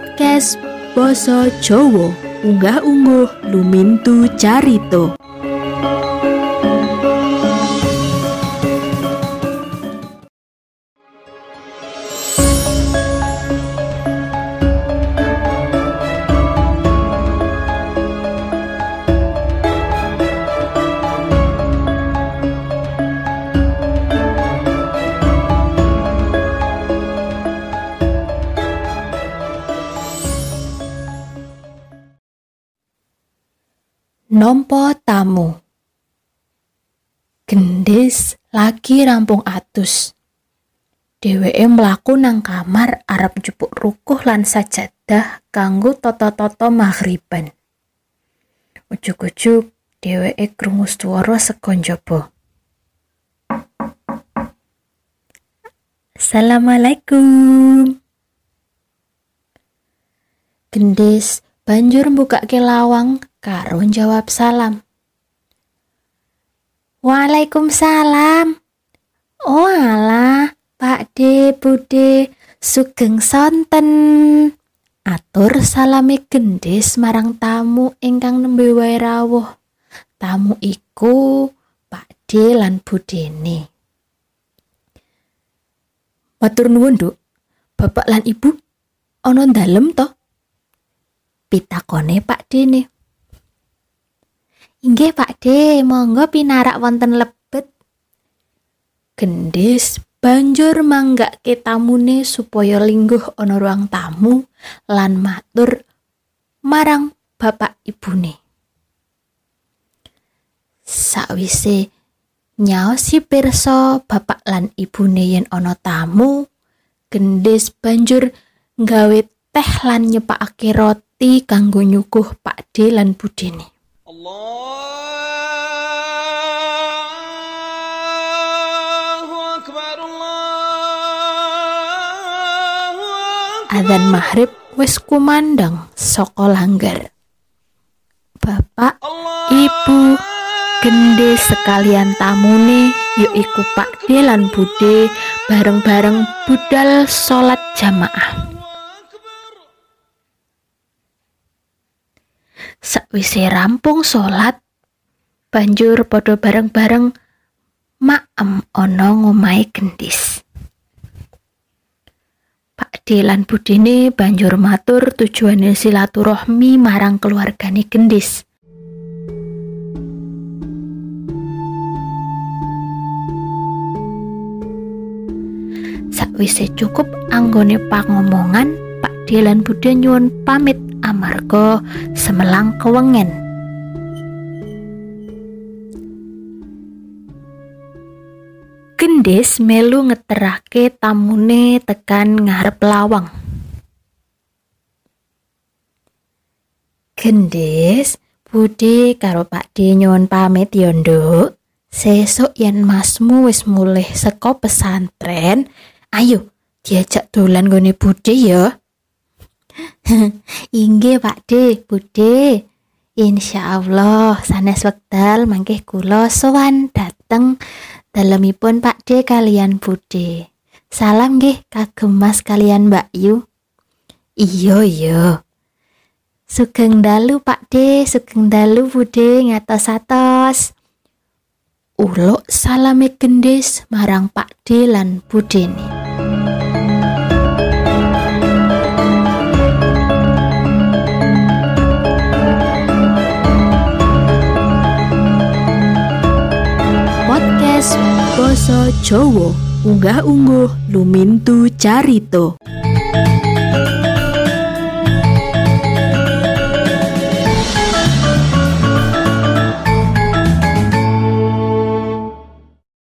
Podcast Boso Jowo unggah-ungguh lumintu carito. Nompo tamu. Gendis lagi rampung atus. Dheweke mlaku nang kamar arep jupuk rukuh lan sajadah kanggo toto-toto maghriban. Ujuk-ujuk dheweke krungu swara saka njaba. Assalamualaikum. Gendis banjur mbukake lawang karo jawab salam. Waalaikumsalam. Oh alah, Pak De, Bude, sugeng sonten. Atur salami gendis marang tamu ingkang nembe wae rawuh. Tamu iku Pak De lan Budene. Matur nuwun. Bapak lan Ibu ana dalem to? Pitakone Pak Dene. Inggih Pak De, monggo pinarak wonten lebet. Gendis banjur manggake tamune supaya lingguh ana ruang tamu lan matur marang bapak ibune. Sawise nyaosi pirsa bapak lan ibune yen ana tamu, gendis banjur nggawe teh lan nyepakake roti kanggo nyuguh Pak De lan budene. Adzan maghrib wis kumandang saka langgar. Bapak, Ibu, gende sekalian tamune yaiku Pak De lan Bude bareng-bareng budal salat jamaah. Sakwise rampung salat, banjur padha bareng-bareng maem ana ngomahe gendis. Pak De lan budine banjur matur tujuane silaturahmi marang keluargane gendis. Sakwise cukup anggone pangomongan, Pak De lan Bude nyuwun pamit amarga semelang kewengen. Gendis melu ngeterake tamune tekan ngarep lawang. Gendis, Budi karo Pak D nyuwun pamit ya, Nduk. Sesuk yen Masmu wis mulih saka pesantren, ayo diajak dolan gone Budi ya. Inggih Pak D, Bude. Insya Allah sanes wekdal mangkih kula sowan dateng dalemipun Pak D kalian Bude. Salam nggih kagem Mas kalian Mbak Yu. Iya iya. Sugeng dalu Pak D, sugeng dalu Bude ngatos-atos. Uluk salame gendis marang Pak D lan Budene. Podcast Boso Jowo unggah-ungguh lumintu carito.